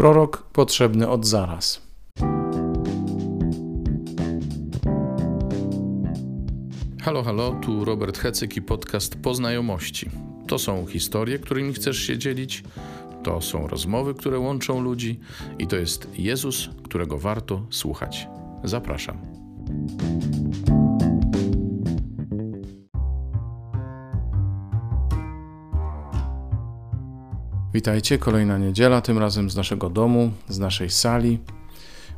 Prorok potrzebny od zaraz. Halo, halo, tu Robert Hecyk i podcast Poznajomości. To są historie, którymi chcesz się dzielić, to są rozmowy, które łączą ludzi i to jest Jezus, którego warto słuchać. Zapraszam. Witajcie, kolejna niedziela, tym razem z naszego domu, z naszej sali.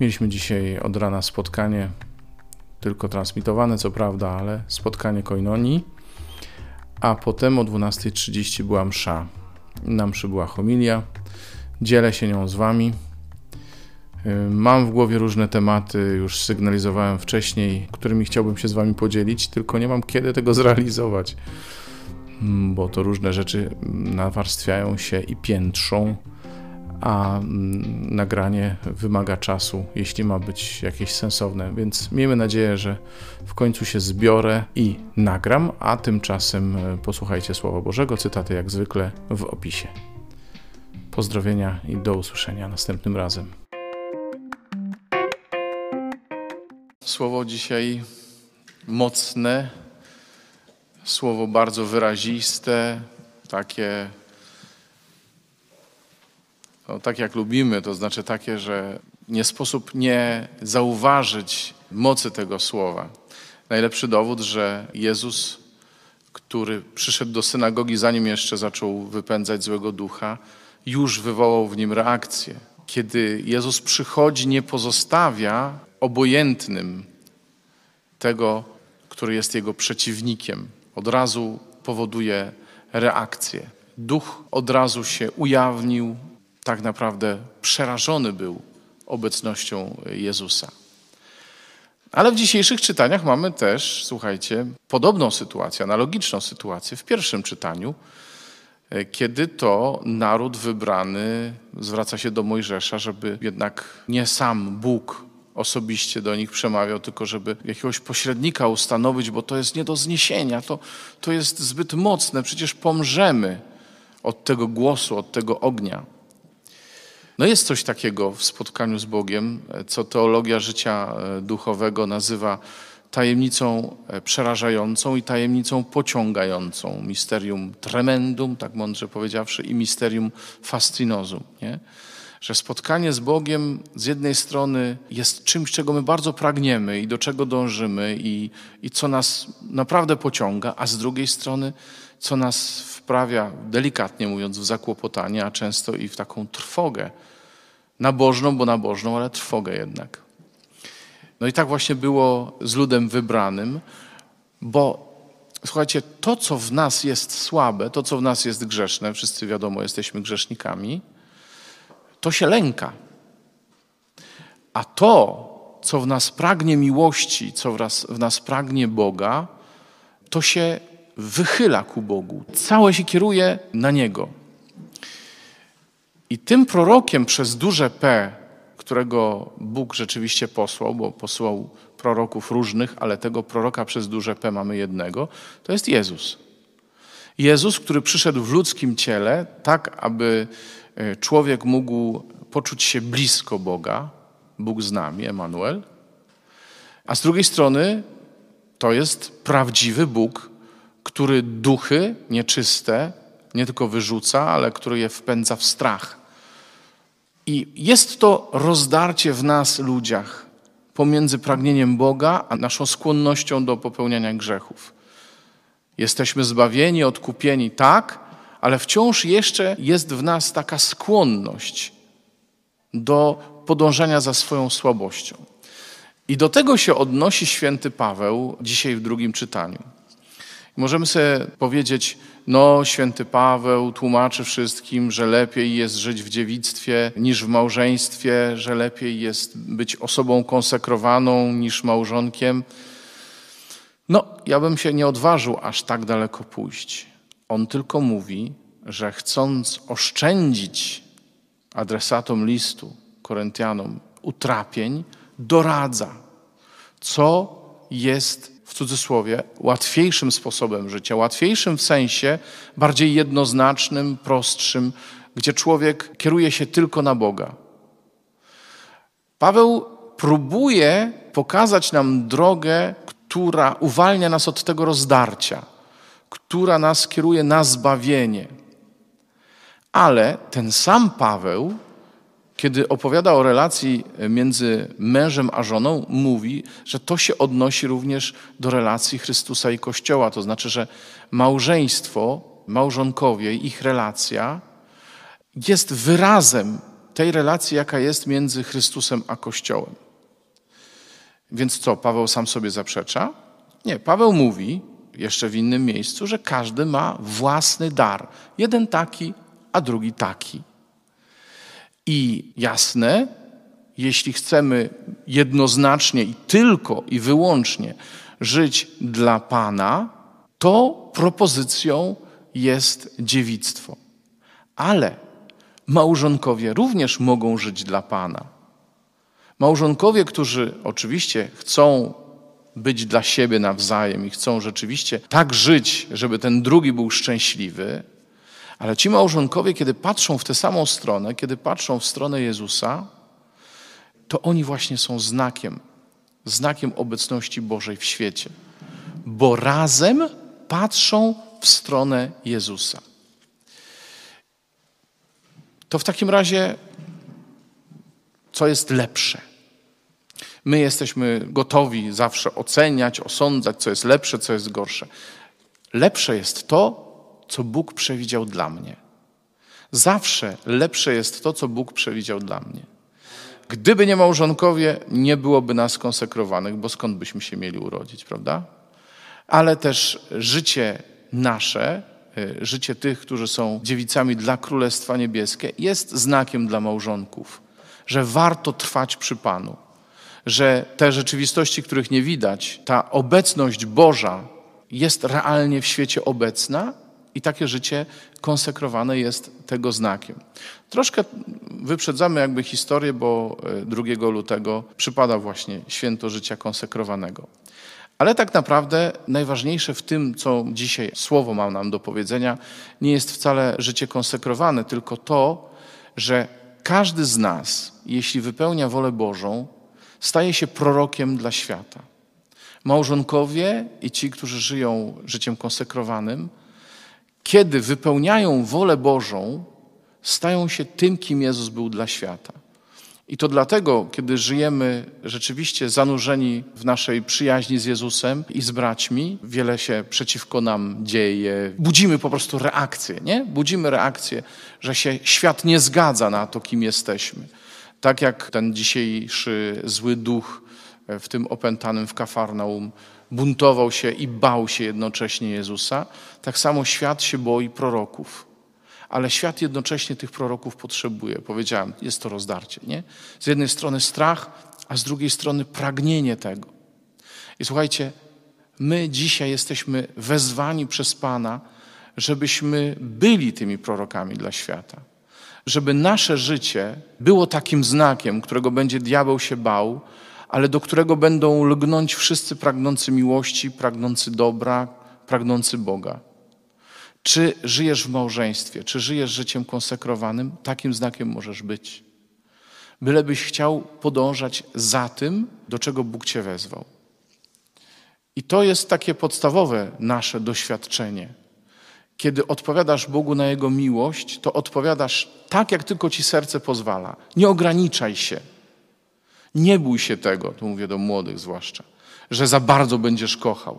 Mieliśmy dzisiaj od rana spotkanie, tylko transmitowane, co prawda, ale spotkanie koinonii. A potem o 12.30 była msza. Na mszy była homilia. Dzielę się nią z Wami. Mam w głowie różne tematy, już sygnalizowałem wcześniej, którymi chciałbym się z Wami podzielić, tylko nie mam kiedy tego zrealizować. Mm, bo to różne rzeczy nawarstwiają się i piętrzą, a mm, nagranie wymaga czasu, jeśli ma być jakieś sensowne. Więc miejmy nadzieję, że w końcu się zbiorę i nagram, a tymczasem e, posłuchajcie Słowa Bożego, cytaty jak zwykle w opisie. Pozdrowienia i do usłyszenia następnym razem. Słowo dzisiaj mocne, słowo bardzo wyraziste, takie, no, tak jak lubimy, to znaczy takie, że nie sposób nie zauważyć mocy tego słowa. Najlepszy dowód, że Jezus, który przyszedł do synagogi, zanim jeszcze zaczął wypędzać złego ducha, już wywołał w nim reakcję. Kiedy Jezus przychodzi, nie pozostawia obojętnym tego, który jest jego przeciwnikiem od razu powoduje reakcję. Duch od razu się ujawnił, tak naprawdę przerażony był obecnością Jezusa. Ale w dzisiejszych czytaniach mamy też, słuchajcie, podobną sytuację, analogiczną sytuację w pierwszym czytaniu, kiedy to naród wybrany zwraca się do Mojżesza, żeby jednak nie sam Bóg osobiście do nich przemawiał, tylko żeby jakiegoś pośrednika ustanowić, bo to jest nie do zniesienia, to, to jest zbyt mocne, przecież pomrzemy od tego głosu, od tego ognia. No jest coś takiego w spotkaniu z Bogiem, co teologia życia e, duchowego nazywa tajemnicą e, przerażającą i tajemnicą pociągającą. Misterium tremendum, tak mądrze powiedziawszy, i misterium fascinosum. Nie? Że spotkanie z Bogiem z jednej strony jest czymś, czego my bardzo pragniemy i do czego dążymy i, i co nas naprawdę pociąga, a z drugiej strony co nas wprawia, delikatnie mówiąc, w zakłopotanie, a często i w taką trwogę. Nabożną, bo nabożną, ale trwogę jednak. No i tak właśnie było z ludem wybranym, bo słuchajcie, to, co w nas jest słabe, to, co w nas jest grzeszne, wszyscy wiadomo, jesteśmy grzesznikami, to się lęka. A to, co w nas pragnie miłości, co w nas, w nas pragnie Boga, to się wychyla ku Bogu. Całe się kieruje na Niego. I tym prorokiem przez duże P, którego Bóg rzeczywiście posłał, bo posłał proroków różnych, ale tego proroka przez duże P mamy jednego, to jest Jezus. Jezus, który przyszedł w ludzkim ciele, tak aby E, człowiek mógł poczuć się blisko Boga, Bóg z nami, Emanuel, a z drugiej strony to jest prawdziwy Bóg, który duchy nieczyste nie tylko wyrzuca, ale który je wpędza w strach. I jest to rozdarcie w nas, ludziach, pomiędzy pragnieniem Boga a naszą skłonnością do popełniania grzechów. Jesteśmy zbawieni, odkupieni tak, ale wciąż jeszcze jest w nas taka skłonność do podążania za swoją słabością. I do tego się odnosi święty Paweł dzisiaj w drugim czytaniu. Możemy sobie powiedzieć, no, święty Paweł tłumaczy wszystkim, że lepiej jest żyć w dziewictwie niż w małżeństwie, że lepiej jest być osobą konsekrowaną niż małżonkiem. No, ja bym się nie odważył aż tak daleko pójść. On tylko mówi, że chcąc oszczędzić adresatom listu, Koryntianom, utrapień, doradza, co jest w cudzysłowie łatwiejszym sposobem życia, łatwiejszym w sensie bardziej jednoznacznym, prostszym, gdzie człowiek kieruje się tylko na Boga. Paweł próbuje pokazać nam drogę, która uwalnia nas od tego rozdarcia, która nas kieruje na zbawienie. Ale ten sam Paweł, kiedy opowiada o relacji między mężem a żoną, mówi, że to się odnosi również do relacji Chrystusa i Kościoła. To znaczy, że małżeństwo, małżonkowie, ich relacja jest wyrazem tej relacji, jaka jest między Chrystusem a Kościołem. Więc co, Paweł sam sobie zaprzecza? Nie, Paweł mówi jeszcze w innym miejscu, że każdy ma własny dar. Jeden taki, a drugi taki. I jasne, jeśli chcemy jednoznacznie i tylko i wyłącznie żyć dla Pana, to propozycją jest dziewictwo. Ale małżonkowie również mogą żyć dla Pana. Małżonkowie, którzy oczywiście chcą być dla siebie nawzajem i chcą rzeczywiście tak żyć, żeby ten drugi był szczęśliwy, ale ci małżonkowie, kiedy patrzą w tę samą stronę, kiedy patrzą w stronę Jezusa, to oni właśnie są znakiem, znakiem obecności Bożej w świecie, bo razem patrzą w stronę Jezusa. To w takim razie, co jest lepsze? My jesteśmy gotowi zawsze oceniać, osądzać, co jest lepsze, co jest gorsze. Lepsze jest to, co Bóg przewidział dla mnie. Zawsze lepsze jest to, co Bóg przewidział dla mnie. Gdyby nie małżonkowie, nie byłoby nas konsekrowanych, bo skąd byśmy się mieli urodzić, prawda? Ale też życie nasze, y, życie tych, którzy są dziewicami dla Królestwa Niebieskie, jest znakiem dla małżonków, że warto trwać przy Panu, że te rzeczywistości, których nie widać, ta obecność Boża jest realnie w świecie obecna i takie życie konsekrowane jest tego znakiem. Troszkę wyprzedzamy jakby historię, bo 2 e, lutego przypada właśnie święto życia konsekrowanego. Ale tak naprawdę najważniejsze w tym, co dzisiaj słowo ma nam do powiedzenia, nie jest wcale życie konsekrowane, tylko to, że każdy z nas, jeśli wypełnia wolę Bożą, staje się prorokiem dla świata. Małżonkowie i ci, którzy żyją życiem konsekrowanym, kiedy wypełniają wolę Bożą, stają się tym, kim Jezus był dla świata. I to dlatego, kiedy żyjemy rzeczywiście zanurzeni w naszej przyjaźni z Jezusem i z braćmi, wiele się przeciwko nam dzieje. Budzimy po prostu reakcję, nie? Budzimy reakcję, że się świat nie zgadza na to, kim jesteśmy. Tak jak ten dzisiejszy zły duch w tym opętanym w Kafarnaum buntował się i bał się jednocześnie Jezusa, tak samo świat się boi proroków. Ale świat jednocześnie tych proroków potrzebuje. Powiedziałem, jest to rozdarcie. Nie? Z jednej strony strach, a z drugiej strony pragnienie tego. I słuchajcie, my dzisiaj jesteśmy wezwani przez Pana, żebyśmy byli tymi prorokami dla świata. Żeby nasze życie było takim znakiem, którego będzie diabeł się bał, ale do którego będą lgnąć wszyscy pragnący miłości, pragnący dobra, pragnący Boga. Czy żyjesz w małżeństwie, czy żyjesz życiem konsekrowanym, takim znakiem możesz być. Bylebyś chciał podążać za tym, do czego Bóg Cię wezwał. I to jest takie podstawowe nasze doświadczenie. Kiedy odpowiadasz Bogu na Jego miłość, to odpowiadasz tak, jak tylko Ci serce pozwala. Nie ograniczaj się. Nie bój się tego, tu mówię do młodych zwłaszcza, że za bardzo będziesz kochał.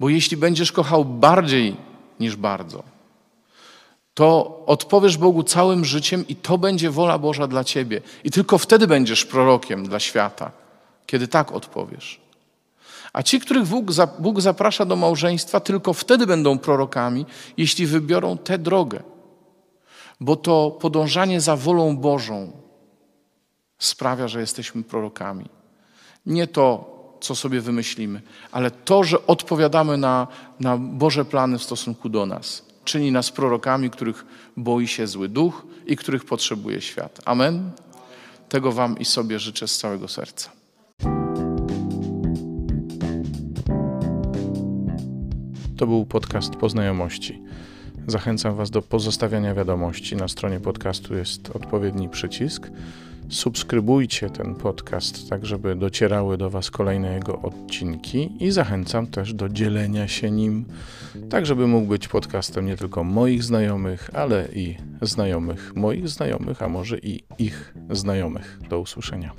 Bo jeśli będziesz kochał bardziej niż bardzo, to odpowiesz Bogu całym życiem i to będzie wola Boża dla ciebie. I tylko wtedy będziesz prorokiem dla świata, kiedy tak odpowiesz. A ci, których Bóg zaprasza do małżeństwa, tylko wtedy będą prorokami, jeśli wybiorą tę drogę. Bo to podążanie za wolą Bożą sprawia, że jesteśmy prorokami. Nie to, co sobie wymyślimy, ale to, że odpowiadamy na, na Boże plany w stosunku do nas. Czyni nas prorokami, których boi się zły duch i których potrzebuje świat. Amen. Tego Wam i sobie życzę z całego serca. To był podcast Poznajomości. Zachęcam Was do pozostawiania wiadomości. Na stronie podcastu jest odpowiedni przycisk Subskrybujcie ten podcast, tak żeby docierały do Was kolejne jego odcinki i zachęcam też do dzielenia się nim, tak żeby mógł być podcastem nie tylko moich znajomych, ale i znajomych moich znajomych, a może i ich znajomych. Do usłyszenia.